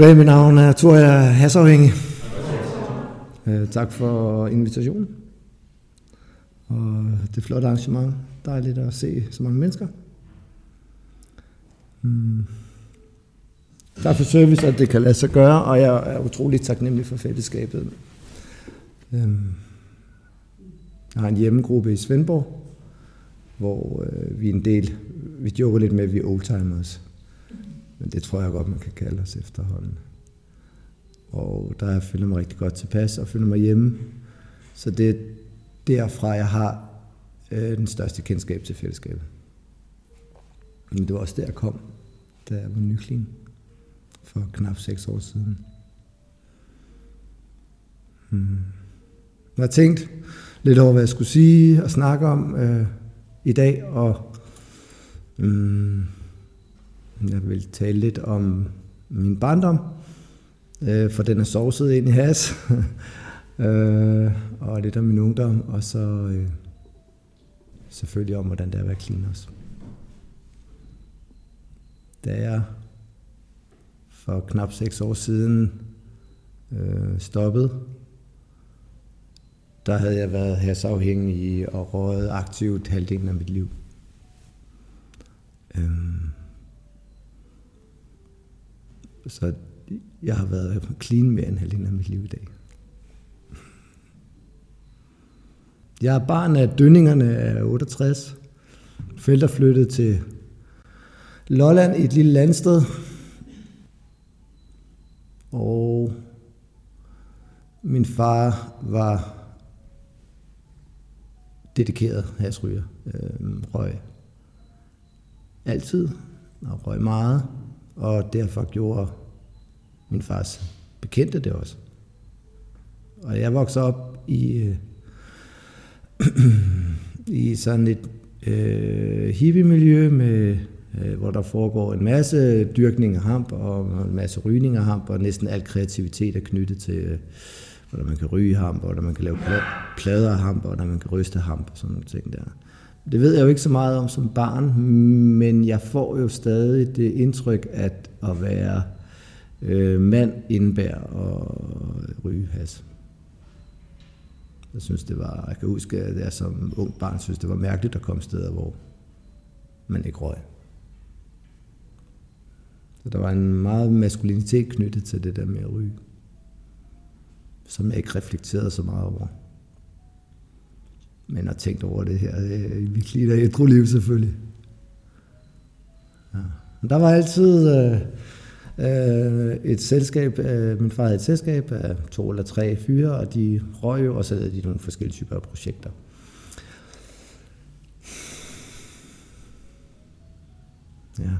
Goddag, mit navn er Thor, jeg er. Uh, tak for invitationen. Og det flotte arrangement. Dejligt at se så mange mennesker. Mm. Tak for service, at det kan lade sig gøre, og jeg er utrolig taknemmelig for fællesskabet. Um, jeg har en hjemmegruppe i Svendborg, hvor uh, vi er en del, vi joker lidt med, at vi er oldtimers. Men det tror jeg godt, man kan kalde os efterhånden. Og der jeg føler mig rigtig godt tilpas og føler mig hjemme. Så det er derfra, jeg har øh, den største kendskab til fællesskabet. Men det var også der, jeg kom, da jeg var nykling for knap seks år siden. Hmm. Jeg har tænkt lidt over, hvad jeg skulle sige og snakke om øh, i dag, og mm, jeg vil tale lidt om min barndom, øh, for den er sovset ind i has, øh, og lidt om min ungdom, og så øh, selvfølgelig om, hvordan det er at være clean også. Da jeg for knap seks år siden øh, stoppede, der havde jeg været hasafhængig og røget aktivt halvdelen af mit liv. Øhm, så jeg har været clean mere end halvdelen af mit liv i dag. Jeg er barn af dønningerne af 68. Felter flyttede til Lolland i et lille landsted. Og min far var dedikeret hasryger. Øh, røg altid og røg meget og derfor gjorde min fars bekendte det også. Og jeg voksede op i, øh, i sådan et øh, hippie-miljø, med, øh, hvor der foregår en masse dyrkning af hamp og en masse rygning af hamp, og næsten al kreativitet er knyttet til, øh, hvordan man kan ryge hamp, og hvordan man kan lave plader af hamp, og hvordan man kan ryste hamp og sådan nogle ting der. Det ved jeg jo ikke så meget om som barn, men jeg får jo stadig det indtryk, at at være øh, mand indebærer og ryge has. Jeg synes, det var, jeg kan huske, at jeg som ung barn synes, det var mærkeligt at komme steder, hvor man ikke røg. Så der var en meget maskulinitet knyttet til det der med at ryge, som jeg ikke reflekterede så meget over men har tænkt over det her øh, i mit liv, et liv selvfølgelig. Ja. Men der var altid øh, øh, et selskab, øh, min far havde et selskab af to eller tre fyre, og de røg jo, og så havde de nogle forskellige typer af projekter. Ja.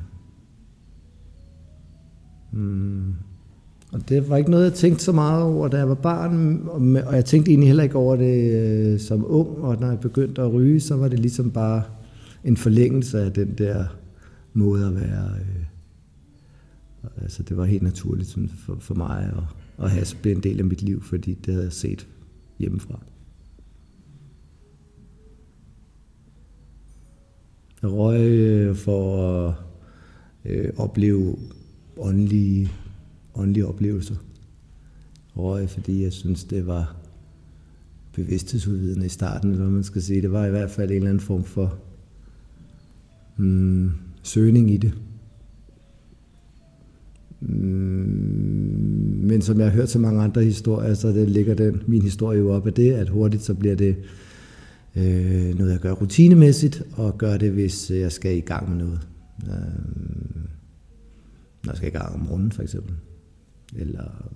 Mm. Og det var ikke noget, jeg tænkte så meget over, da jeg var barn, og jeg tænkte egentlig heller ikke over det øh, som ung, og når jeg begyndte at ryge, så var det ligesom bare en forlængelse af den der måde at være. Øh, altså det var helt naturligt sådan for, for mig at, at have blive en del af mit liv, fordi det havde jeg set hjemmefra. Jeg røg øh, for at øh, opleve åndelige åndelige oplevelser. Røg, fordi jeg synes, det var bevidsthedsudvidende i starten, eller hvad man skal sige. Det var i hvert fald en eller anden form for mm, søgning i det. Mm, men som jeg har hørt så mange andre historier, så det ligger den, min historie jo op af det, at hurtigt så bliver det øh, noget, jeg gør rutinemæssigt, og gør det, hvis jeg skal i gang med noget. Øh, når jeg skal i gang om morgenen, for eksempel eller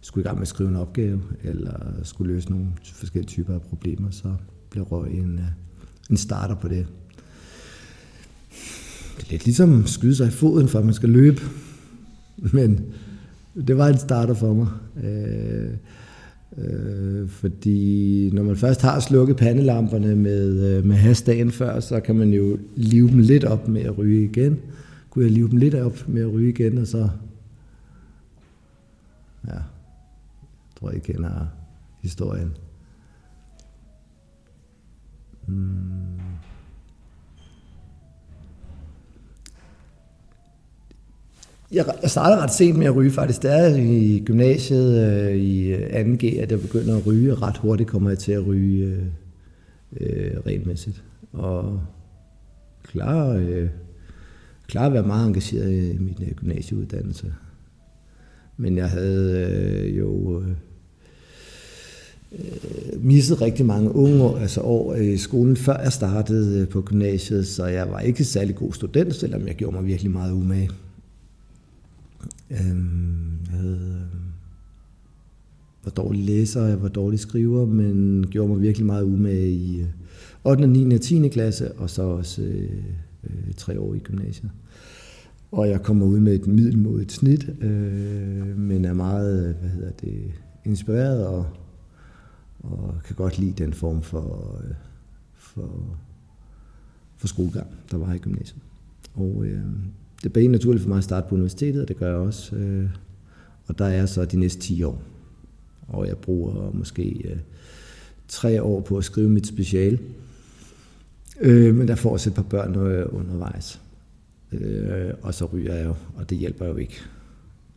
skulle i gang med at skrive en opgave, eller skulle løse nogle forskellige typer af problemer, så blev røg en, øh, en starter på det. Det er lidt ligesom at skyde sig i foden, for at man skal løbe. Men det var en starter for mig. Øh, øh, fordi når man først har slukket pandelamperne med, øh, med has dagen før, så kan man jo live dem lidt op med at ryge igen. Kunne jeg live dem lidt op med at ryge igen, og så... Ja, jeg tror, I kender historien. Mm. Jeg startede ret sent med at ryge faktisk. Det er i gymnasiet øh, i øh, 2G, at jeg begynder at ryge. Ret hurtigt kommer jeg til at ryge øh, øh regelmæssigt. Og klar, øh, klar at være meget engageret i min øh, gymnasieuddannelse. Men jeg havde øh, jo øh, øh, misset rigtig mange unge år, altså år øh, i skolen, før jeg startede øh, på gymnasiet, så jeg var ikke særlig god student, selvom jeg gjorde mig virkelig meget umage. Øhm, jeg havde, øh, var dårlig læser, jeg var dårlig skriver, men gjorde mig virkelig meget umage i 8., 9. og 10. klasse, og så også øh, øh, tre år i gymnasiet. Og jeg kommer ud med et middelmodigt snit, øh, men er meget hvad hedder det, inspireret og, og kan godt lide den form for, øh, for, for skolegang, der var i gymnasiet. Og øh, det blev naturligt for mig at starte på universitetet, og det gør jeg også. Øh, og der er så de næste 10 år. Og jeg bruger måske øh, tre år på at skrive mit special. Øh, men der får også et par børn øh, undervejs. Øh, og så ryger jeg jo, og det hjælper jo ikke.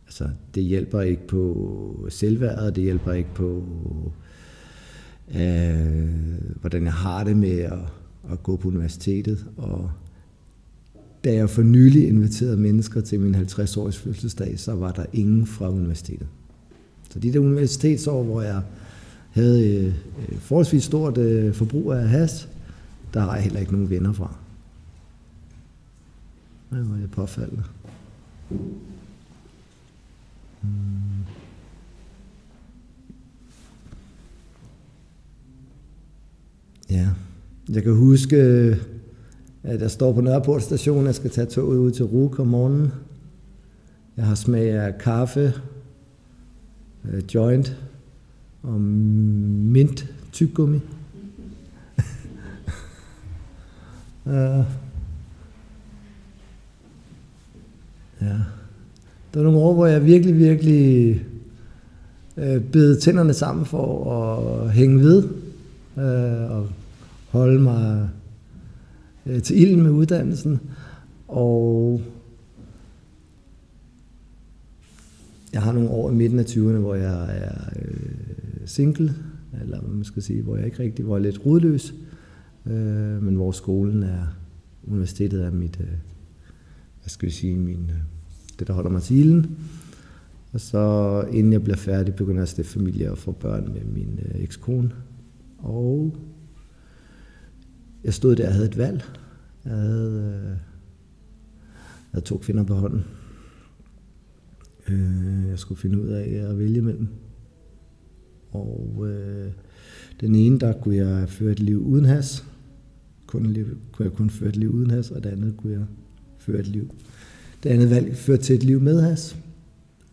Altså, det hjælper ikke på selvværdet, det hjælper ikke på, øh, hvordan jeg har det med at, at gå på universitetet. Og da jeg for nylig inviterede mennesker til min 50-års fødselsdag, så var der ingen fra universitetet. Så de der universitetsår, hvor jeg havde øh, forholdsvis stort øh, forbrug af has, der har jeg heller ikke nogen venner fra. Det var det påfaldende. Hmm. Ja, jeg kan huske, at jeg står på Nørreport station, jeg skal tage toget ud til Ruk om morgenen. Jeg har smag af kaffe, øh, joint og mint tyggegummi. uh, ja. Der var nogle år, hvor jeg virkelig, virkelig øh, bed tænderne sammen for at hænge ved øh, og holde mig øh, til ilden med uddannelsen. Og jeg har nogle år i midten af 20'erne, hvor jeg er øh, single, eller hvad man skal sige, hvor jeg ikke rigtig var lidt rodløs, øh, men hvor skolen er, universitetet er mit, øh, hvad skal vi sige, min, øh, det der holder mig til ilden. Og så inden jeg bliver færdig, begynder jeg at stifte familie og få børn med min øh, ekskone. Og jeg stod der og havde et valg. Jeg havde, øh, jeg havde to kvinder på hånden. Øh, jeg skulle finde ud af at vælge mellem. Og øh, den ene, der kunne jeg føre et liv uden has. Kun liv, kunne jeg kun føre et liv uden has, og det andet kunne jeg føre et liv. Det andet valg førte til et liv med has.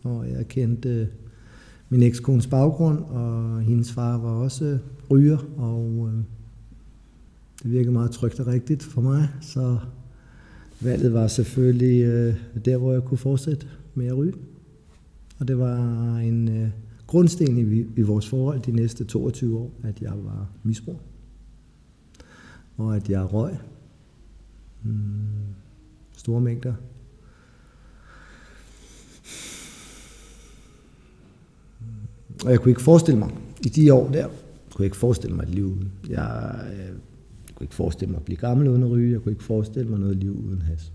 Og jeg kendte øh, min ekskones baggrund, og hendes far var også ryger, og øh, det virkede meget trygt og rigtigt for mig, så valget var selvfølgelig øh, der, hvor jeg kunne fortsætte med at ryge. Og det var en øh, grundsten i, i vores forhold de næste 22 år, at jeg var misbrug. Og at jeg røg mm store mængder. Og jeg kunne ikke forestille mig, i de år der, kunne jeg ikke forestille mig et liv uden. Jeg, jeg kunne ikke forestille mig at blive gammel uden at ryge. Jeg kunne ikke forestille mig noget liv uden has.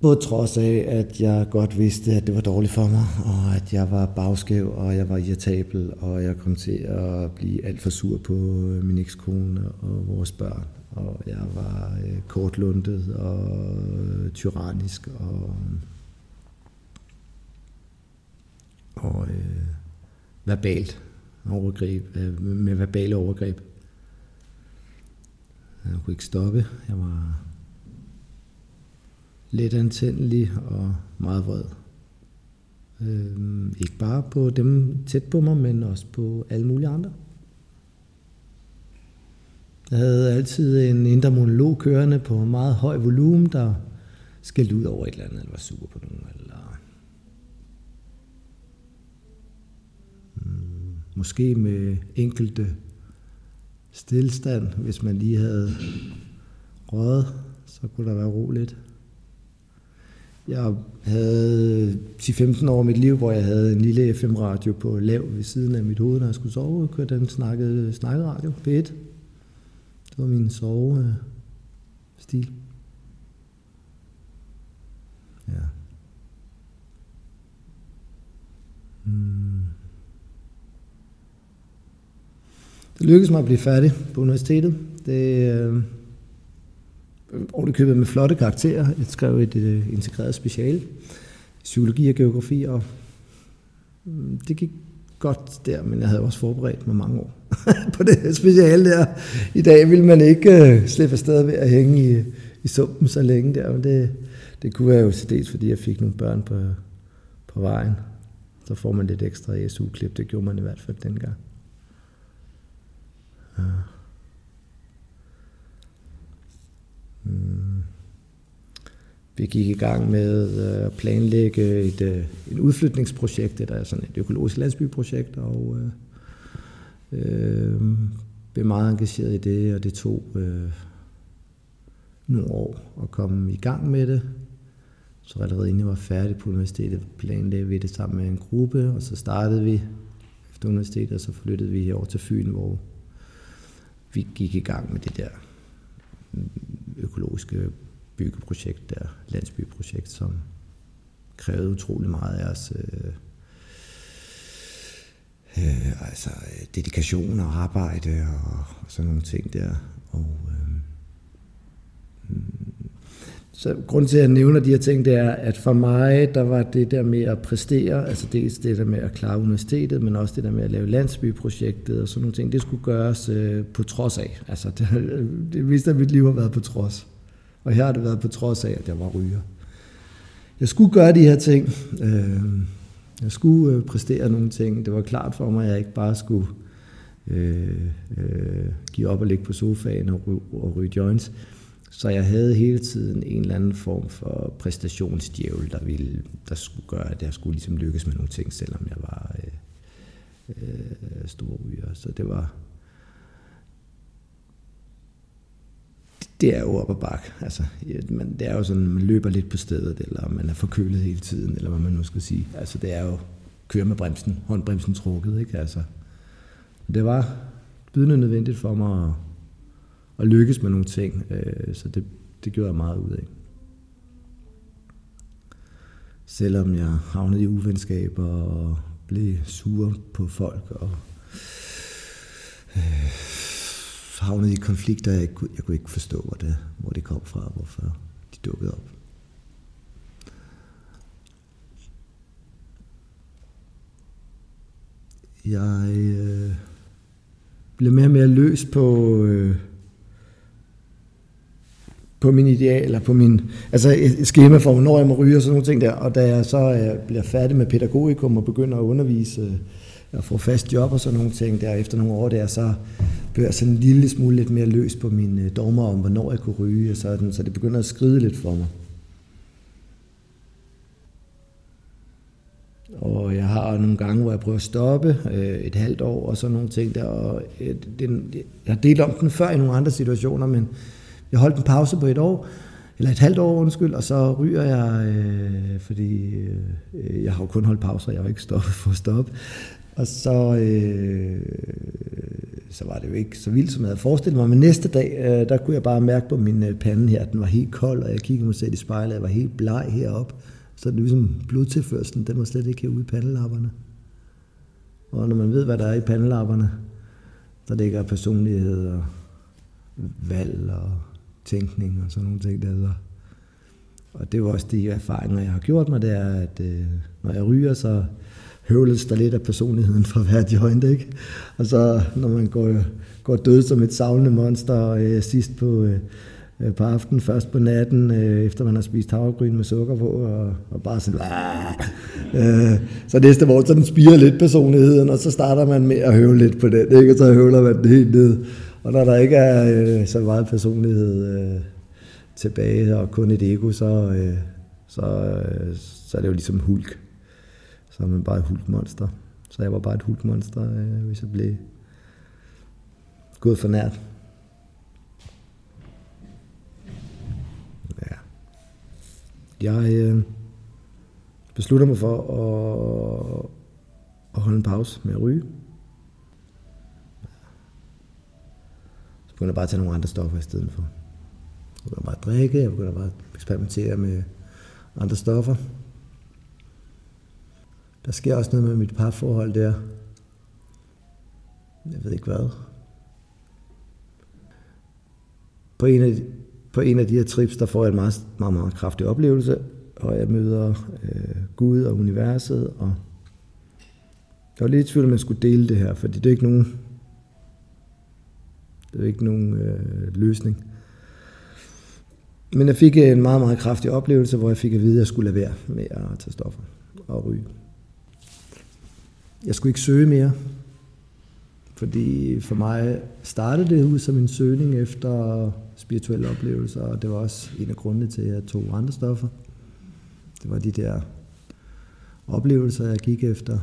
På trods af, at jeg godt vidste, at det var dårligt for mig, og at jeg var bagskæv, og jeg var irritabel, og jeg kom til at blive alt for sur på øh, min ekskone og vores børn. Og jeg var øh, kortlundet og øh, tyrannisk og, og øh, verbalt overgreb, øh, med verbale overgreb. Jeg kunne ikke stoppe. Jeg var let antændelig og meget vred. Øh, ikke bare på dem tæt på mig, men også på alle mulige andre. Jeg havde altid en indre monolog kørende på meget høj volumen, der skældte ud over et eller andet, eller var sur på nogen, eller mm, måske med enkelte stillstand, hvis man lige havde røget, så kunne der være roligt. Jeg havde 10-15 år af mit liv, hvor jeg havde en lille FM-radio på lav ved siden af mit hoved, når jeg skulle sove. Jeg kørte den snakkede, snakkeradio, P1. Det var min sovestil. Ja. Hmm. Det lykkedes mig at blive færdig på universitetet. Det, øh, købet med flotte karakterer. Jeg skrev et, et øh, integreret speciale psykologi og geografi, og mm, det gik godt der, men jeg havde også forberedt mig mange år på det speciale der. I dag vil man ikke øh, slippe afsted ved at hænge i, i sumpen så længe der, men det, det kunne være jo til dels, fordi jeg fik nogle børn på, på vejen. Så får man lidt ekstra SU-klip, det gjorde man i hvert fald dengang. Ja. Mm. Mm. Vi gik i gang med øh, at planlægge et, øh, et udflytningsprojekt, der er sådan et økologisk landsbyprojekt, og øh, øh, blev meget engageret i det, og det tog øh, nogle år at komme i gang med det. Så allerede inden jeg var færdig på universitetet, planlagde vi det sammen med en gruppe, og så startede vi efter universitetet, og så flyttede vi over til Fyn, hvor vi gik i gang med det der økologiske byggeprojekt der, landsbyprojekt, som krævede utrolig meget af os. Øh, øh, altså øh, dedikation og arbejde og, og sådan nogle ting der. Og, øh, mm, så grund til, at jeg nævner de her ting, det er, at for mig, der var det der med at præstere, altså dels det der med at klare universitetet, men også det der med at lave landsbyprojektet og sådan nogle ting, det skulle gøres øh, på trods af. Altså det, det vidste, at mit liv har været på trods. Og her har det været på trods af, at jeg var ryger. Jeg skulle gøre de her ting. Øh, jeg skulle øh, præstere nogle ting. Det var klart for mig, at jeg ikke bare skulle øh, øh, give op og ligge på sofaen og, ryge, og ryge joints. Så jeg havde hele tiden en eller anden form for præstationsdjævel, der, ville, der skulle gøre, at jeg skulle ligesom lykkes med nogle ting, selvom jeg var øh, øh, stor ryger. Så det var... Det er jo op ad bak. Altså, man, det er jo sådan, man løber lidt på stedet, eller man er forkølet hele tiden, eller hvad man nu skal sige. Altså, det er jo køre med bremsen, håndbremsen trukket, ikke? Altså, det var bydende nødvendigt for mig at og lykkes med nogle ting. Øh, så det, det gjorde jeg meget ud af. Selvom jeg havnede i uvenskaber og blev sur på folk og øh, havnede i konflikter, jeg, kunne, jeg kunne ikke forstå, hvor det, hvor det kom fra, hvorfor de dukkede op. Jeg øh, blev mere og mere løs på, øh, på min idealer, på min altså et skema for, hvornår jeg må ryge og sådan nogle ting der. Og da jeg så øh, bliver færdig med pædagogikum og begynder at undervise øh, og få fast job og sådan nogle ting der efter nogle år der, så blev jeg sådan en lille smule lidt mere løs på mine øh, dogmer om, hvornår jeg kunne ryge og sådan, så det begynder at skride lidt for mig. Og jeg har nogle gange, hvor jeg prøver at stoppe øh, et halvt år og sådan nogle ting der. Og, øh, den, jeg har delt om den før i nogle andre situationer, men jeg holdt en pause på et år, eller et halvt år, undskyld, og så ryger jeg, øh, fordi øh, jeg har jo kun holdt pauser, jeg har ikke stoppet for at stoppe. Og så, øh, så var det jo ikke så vildt, som jeg havde forestillet mig. Men næste dag, øh, der kunne jeg bare mærke på min øh, pande her, den var helt kold, og jeg kiggede mig selv i spejlet, jeg var helt bleg heroppe. Så det ligesom blodtilførselen, den var slet ikke herude i pandelapperne. Og når man ved, hvad der er i pandelapperne, der ligger personlighed og valg og tænkning og sådan nogle ting der. Og det var også de erfaringer, jeg har gjort mig, det er, at øh, når jeg ryger, så høvles der lidt af personligheden fra hver joint, ikke? Og så når man går, går død som et savlende monster øh, sidst på, øh, øh, på aftenen, først på natten, øh, efter man har spist havregryn med sukker på, og, og bare sådan, øh, så næste morgen, så den spiger lidt personligheden, og så starter man med at høvle lidt på den, ikke? og så høvler man det helt ned. Og når der ikke er øh, så meget personlighed øh, tilbage, og kun et ego, så, øh, så, øh, så er det jo ligesom hulk. Så er man bare et hulkmonster. Så jeg var bare et hulkmonster, øh, hvis jeg blev gået for nært. Ja. Jeg øh, beslutter mig for at, at holde en pause med at ryge. Begynder bare at tage nogle andre stoffer i stedet for. Jeg begynder bare at drikke, jeg begynder bare at eksperimentere med andre stoffer. Der sker også noget med mit parforhold der. Jeg ved ikke hvad. På en af de, på en af de her trips, der får jeg en meget, meget, meget kraftig oplevelse, og jeg møder øh, Gud og universet, og jeg var lidt i tvivl, om jeg skulle dele det her, fordi det er ikke nogen, det er ikke nogen øh, løsning. Men jeg fik øh, en meget, meget kraftig oplevelse, hvor jeg fik at vide, at jeg skulle lade være med at tage stoffer og ryge. Jeg skulle ikke søge mere, fordi for mig startede det ud som en søgning efter spirituelle oplevelser, og det var også en af grundene til, at jeg tog andre stoffer. Det var de der oplevelser, jeg gik efter.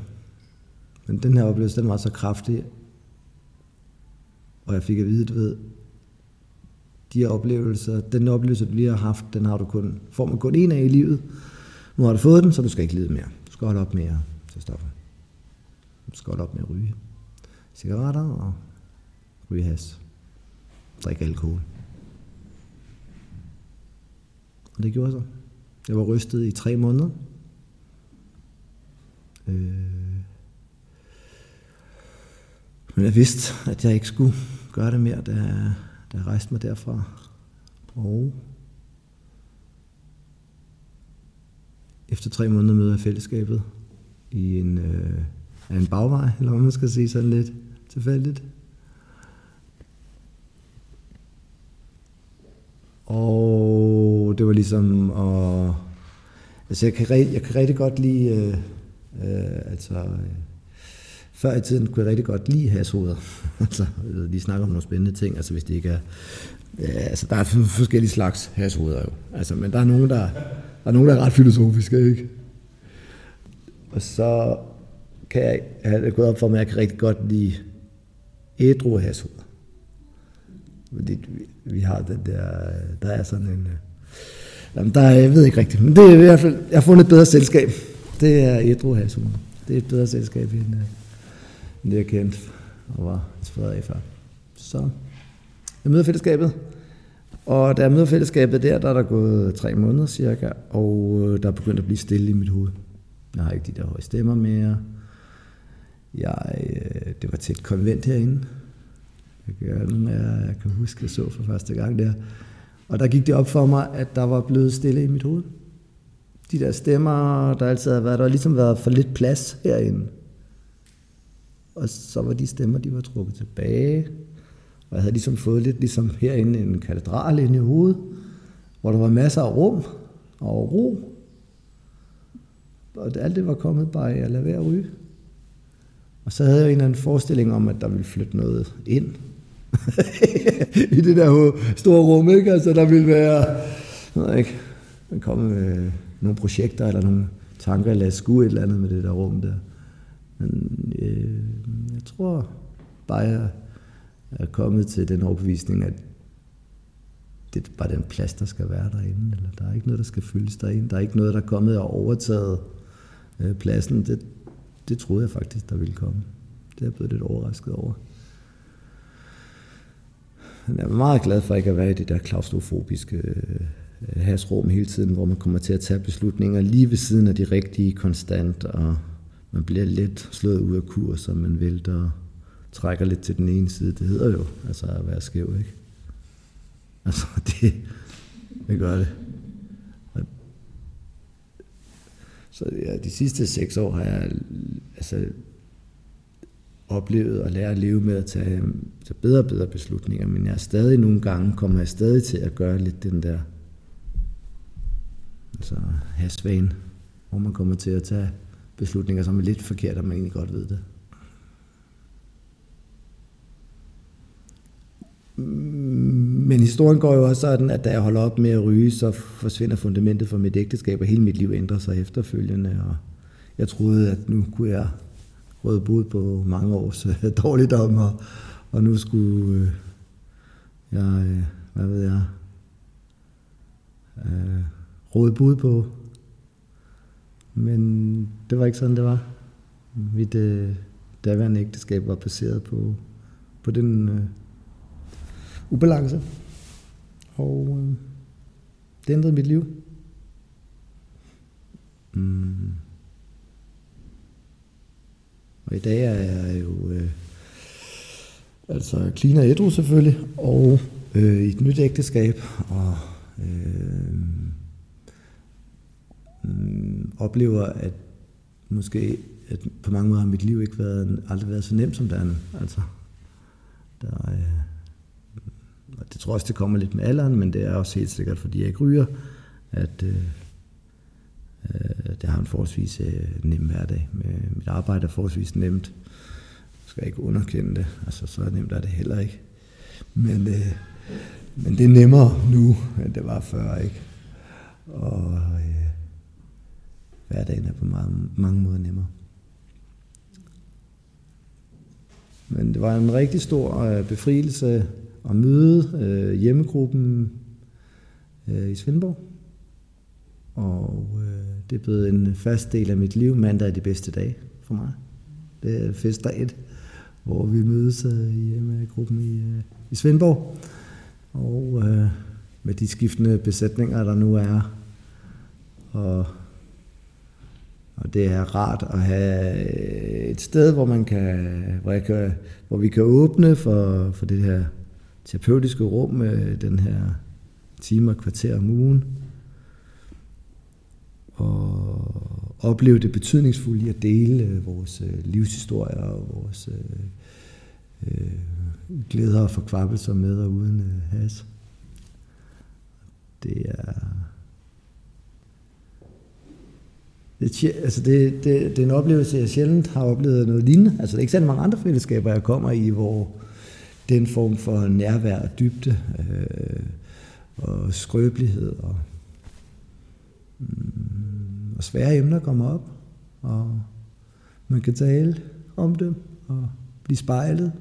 Men den her oplevelse, den var så kraftig, og jeg fik at vide, du ved, de her oplevelser, den oplevelse, du lige har haft, den har du kun, får man kun en af i livet. Nu har du fået den, så du skal ikke lide mere. Du skal holde op med at tage stoffer. Du skal holde op med at ryge cigaretter og ryge has. Drikke alkohol. Og det gjorde så. Jeg var rystet i tre måneder. Øh. Men jeg vidste, at jeg ikke skulle gøre det mere, da, da jeg rejste mig derfra. Og efter tre måneder møder jeg fællesskabet i en, øh, en bagvej, eller hvad man skal sige sådan lidt tilfældigt. Og det var ligesom at... Altså jeg kan, jeg kan rigtig godt lide... Øh, øh, altså... Øh, før i tiden kunne jeg rigtig godt lide hashoveder. altså, de snakker om nogle spændende ting, altså hvis det ikke er... Ja, altså, der er forskellige slags hashoveder jo. Altså, men der er nogen, der, der er nogen, der er ret filosofiske, ikke? Og så kan jeg jeg det gået op for mig, at jeg kan rigtig godt lide ædru hashoveder. Fordi vi, vi har den der, der er sådan en... Øh, jamen, der er, jeg ved ikke rigtigt, men det er i hvert fald, jeg har fundet et bedre selskab. Det er ædru hashoveder. Det er et bedre selskab, end, end det jeg kendte og var inspireret af før. Så jeg møder fællesskabet, og da jeg møder fællesskabet der, der er der gået tre måneder cirka, og øh, der er begyndt at blive stille i mit hoved. Jeg har ikke de der høje stemmer mere. Jeg, øh, det var til et konvent herinde. Jeg kan, jeg kan huske, at jeg så for første gang der. Og der gik det op for mig, at der var blevet stille i mit hoved. De der stemmer, der altid har været, der har ligesom været for lidt plads herinde. Og så var de stemmer, de var trukket tilbage. Og jeg havde ligesom fået lidt ligesom herinde en katedral inde i hovedet, hvor der var masser af rum og ro. Og alt det var kommet bare af at lade være at ryge. Og så havde jeg en eller anden forestilling om, at der ville flytte noget ind i det der store rum, ikke? Altså, der ville være, jeg ikke, der komme med nogle projekter eller nogle tanker, eller skue et eller andet med det der rum der. Men øh, jeg tror bare, jeg er kommet til den overbevisning, at det er bare den plads, der skal være derinde, eller der er ikke noget, der skal fyldes derinde. Der er ikke noget, der er kommet og overtaget øh, pladsen. Det, det troede jeg faktisk, der ville komme. Det er jeg blevet lidt overrasket over. Men jeg er meget glad for ikke at være i det der klaustrofobiske øh, hasrum hele tiden, hvor man kommer til at tage beslutninger lige ved siden af de rigtige konstant, og man bliver lidt slået ud af kurs, og man vælter og trækker lidt til den ene side. Det hedder jo altså at være skæv, ikke? Altså, det, det gør det. Så ja, de sidste seks år har jeg altså, oplevet at lære at leve med at tage, tage bedre og bedre beslutninger, men jeg er stadig nogle gange, kommer jeg stadig til at gøre lidt den der altså hasvane, hvor man kommer til at tage beslutninger, som er lidt forkerte, og man egentlig godt ved det. Men historien går jo også sådan, at da jeg holder op med at ryge, så forsvinder fundamentet for mit ægteskab, og hele mit liv ændrer sig efterfølgende. Og jeg troede, at nu kunne jeg råde bud på mange års øh, dårligdom, og, og nu skulle øh, jeg, øh, hvad ved jeg, øh, råde bud på. Men det var ikke sådan, det var. Mit øh, daværende ægteskab var baseret på, på den øh, ubalance. Og øh, det ændrede mit liv. Mm. Og i dag er jeg jo øh, altså clean og ædru selvfølgelig, og øh, i et nyt ægteskab, og øh, øh, oplever, at måske at på mange måder har mit liv ikke været, aldrig været så nemt som det andet. Altså, der, øh, og det tror jeg også, det kommer lidt med alderen, men det er også helt sikkert, fordi jeg ikke ryger, at øh, øh, det har en forholdsvis øh, nem hverdag. Med, mit arbejde er forholdsvis nemt. Jeg skal ikke underkende det. Altså, så nemt er det heller ikke. Men, øh, men det er nemmere nu, end det var før, ikke? Og øh, hverdagen er på mange, mange måder nemmere. Men det var en rigtig stor øh, befrielse at møde øh, hjemmegruppen øh, i Svendborg. Og øh, det er blevet en fast del af mit liv. Mandag er de bedste dage for mig. Det er fester et, hvor vi mødes øh, i hjemmegruppen i, øh, i Svendborg. Og øh, med de skiftende besætninger, der nu er. Og, og det er rart at have øh, et sted, hvor man kan, hvor, jeg kan, hvor vi kan åbne for, for det her terapeutiske rum med den her time og kvarter om ugen. Og opleve det betydningsfulde i at dele øh, vores livshistorier og vores øh, glæder og forkvabelser med og uden øh, has. Det er... Det, altså det, det, det er en oplevelse, jeg sjældent har oplevet noget lignende. Altså det er ikke særlig mange andre fællesskaber, jeg kommer i, hvor, den form for nærvær og dybde øh, og skrøbelighed og, mm, og svære emner kommer op, og man kan tale om dem og blive spejlet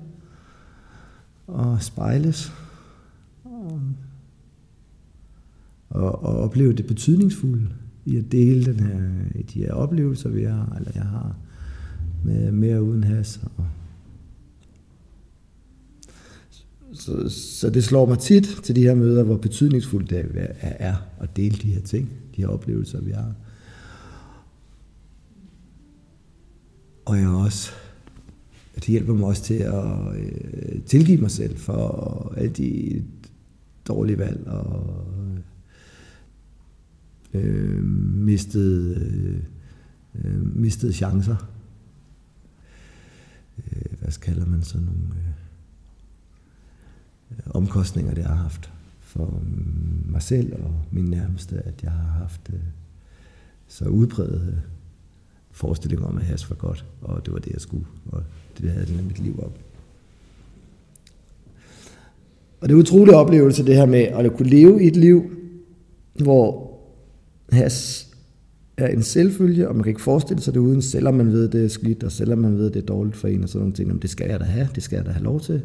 og spejles og, og, og opleve det betydningsfulde i at dele den her, de her oplevelser, vi har, eller jeg har med mere uden has og Så, så det slår mig tit til de her møder, hvor betydningsfuldt det er at dele de her ting, de her oplevelser, vi har. Og jeg også, det hjælper mig også til at øh, tilgive mig selv for alle de dårlige valg og øh, mistede, øh, mistede øh, øh, chancer. Øh, hvad kalder man så nogle... Øh, øh, omkostninger, det har haft for mig selv og min nærmeste, at jeg har haft øh, så udbredt øh, forestilling om, at has var godt, og det var det, jeg skulle, og det havde det mit liv op. Og det er utrolig oplevelse, det her med at kunne leve i et liv, hvor has er en selvfølge, og man kan ikke forestille sig det uden, selvom man ved, det er skidt, og selvom man ved, det er dårligt for en, og sådan nogle ting. Jamen, det skal jeg da have, det skal jeg da have lov til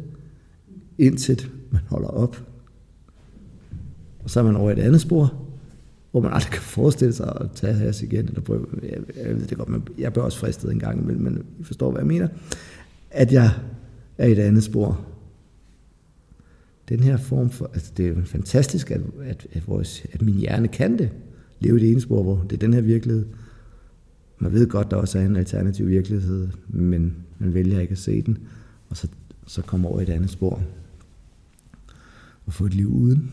indtil man holder op. Og så er man over et andet spor, hvor man aldrig kan forestille sig at tage has igen, eller prøve, jeg, jeg ved det godt, men jeg bliver også fristet en gang imellem, men I forstår, hvad jeg mener, at jeg er i et andet spor. Den her form for, altså det er fantastisk, at, at, at, vores, at min hjerne kan det, leve i det ene spor, hvor det er den her virkelighed. Man ved godt, der også er en alternativ virkelighed, men man vælger ikke at se den, og så, så kommer over i et andet spor og få et liv uden.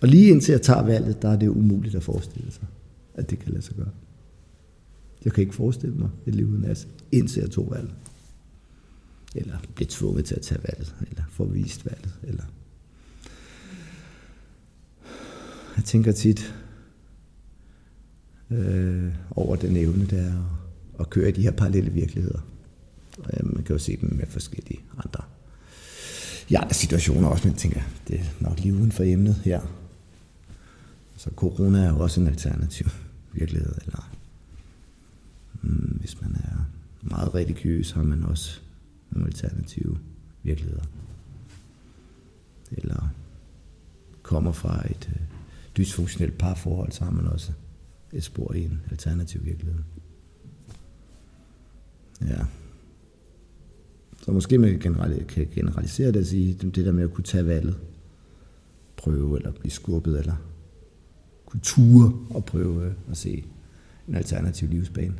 Og lige indtil jeg tager valget, der er det umuligt at forestille sig. at det kan lade sig gøre. Jeg kan ikke forestille mig et liv uden as, indtil jeg tog valget. Eller blev tvunget til at tage valget, eller få vist valget, eller... Jeg tænker tit øh, over den evne, der er at, at køre i de her parallelle virkeligheder. Og ja, man kan jo se dem med forskellige andre i andre situationer også, men jeg tænker, det er nok lige uden for emnet her. Så corona er jo også en alternativ virkelighed, eller mm, hvis man er meget religiøs, har man også nogle alternative virkeligheder. Eller kommer fra et øh, dysfunktionelt parforhold, så har man også et spor i en alternativ virkelighed. Ja. Så måske man kan generalisere det og sige, det der med at kunne tage valget, prøve eller blive skubbet, eller kunne ture og prøve at se en alternativ livsbane.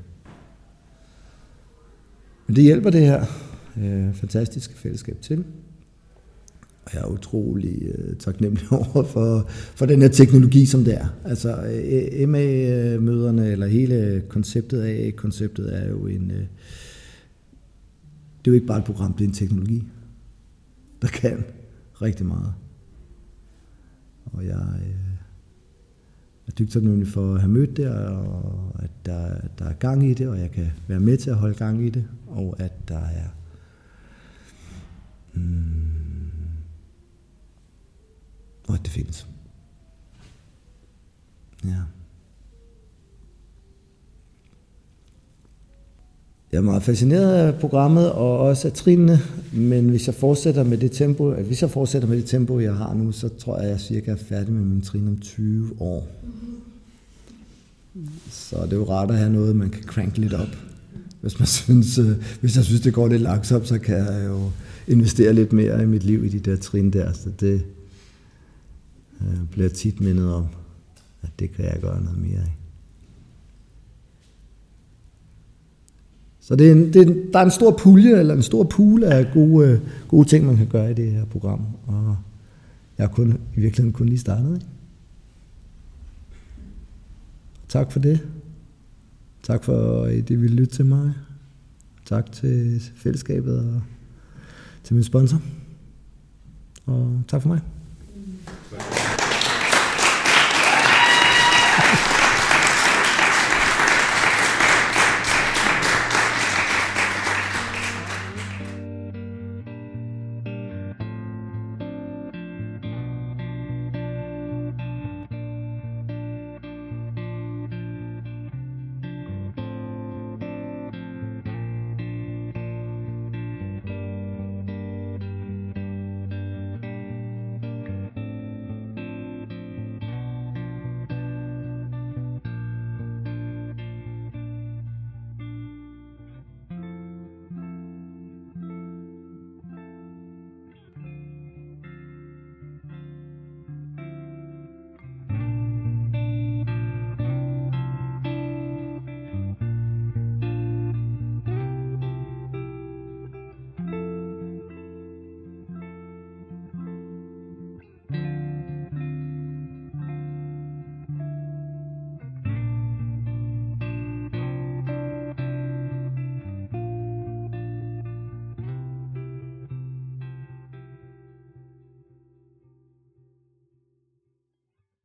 Men det hjælper det her øh, fantastiske fællesskab til. Og jeg er utrolig øh, taknemmelig over for, for den her teknologi, som det er. Altså øh, MA-møderne, eller hele konceptet af konceptet er jo en... Øh, det er jo ikke bare et program, det er en teknologi, der kan rigtig meget. Og jeg øh, er dybt taknemmelig for at have mødt det, og at der, der er gang i det, og jeg kan være med til at holde gang i det, og at der er mm, og at det findes. Ja. Jeg er meget fascineret af programmet og også af trinene, men hvis jeg fortsætter med det tempo, øh, hvis jeg fortsætter med det tempo, jeg har nu, så tror jeg, at jeg cirka er færdig med min trin om 20 år. Så det er jo rart at have noget, man kan crank lidt op. Hvis, man synes, øh, hvis jeg synes, det går lidt langsomt, så kan jeg jo investere lidt mere i mit liv i de der trin der. Så det øh, bliver tit mindet om, at det kan jeg gøre noget mere af. Så det er en, det er, der er en stor pulje, eller en stor pool af gode, øh, gode ting, man kan gøre i det her program. Og jeg har kun, i virkeligheden kun lige startet. Ikke? Tak for det. Tak for, øh, at I ville lytte til mig. Tak til fællesskabet og til min sponsor. Og tak for mig.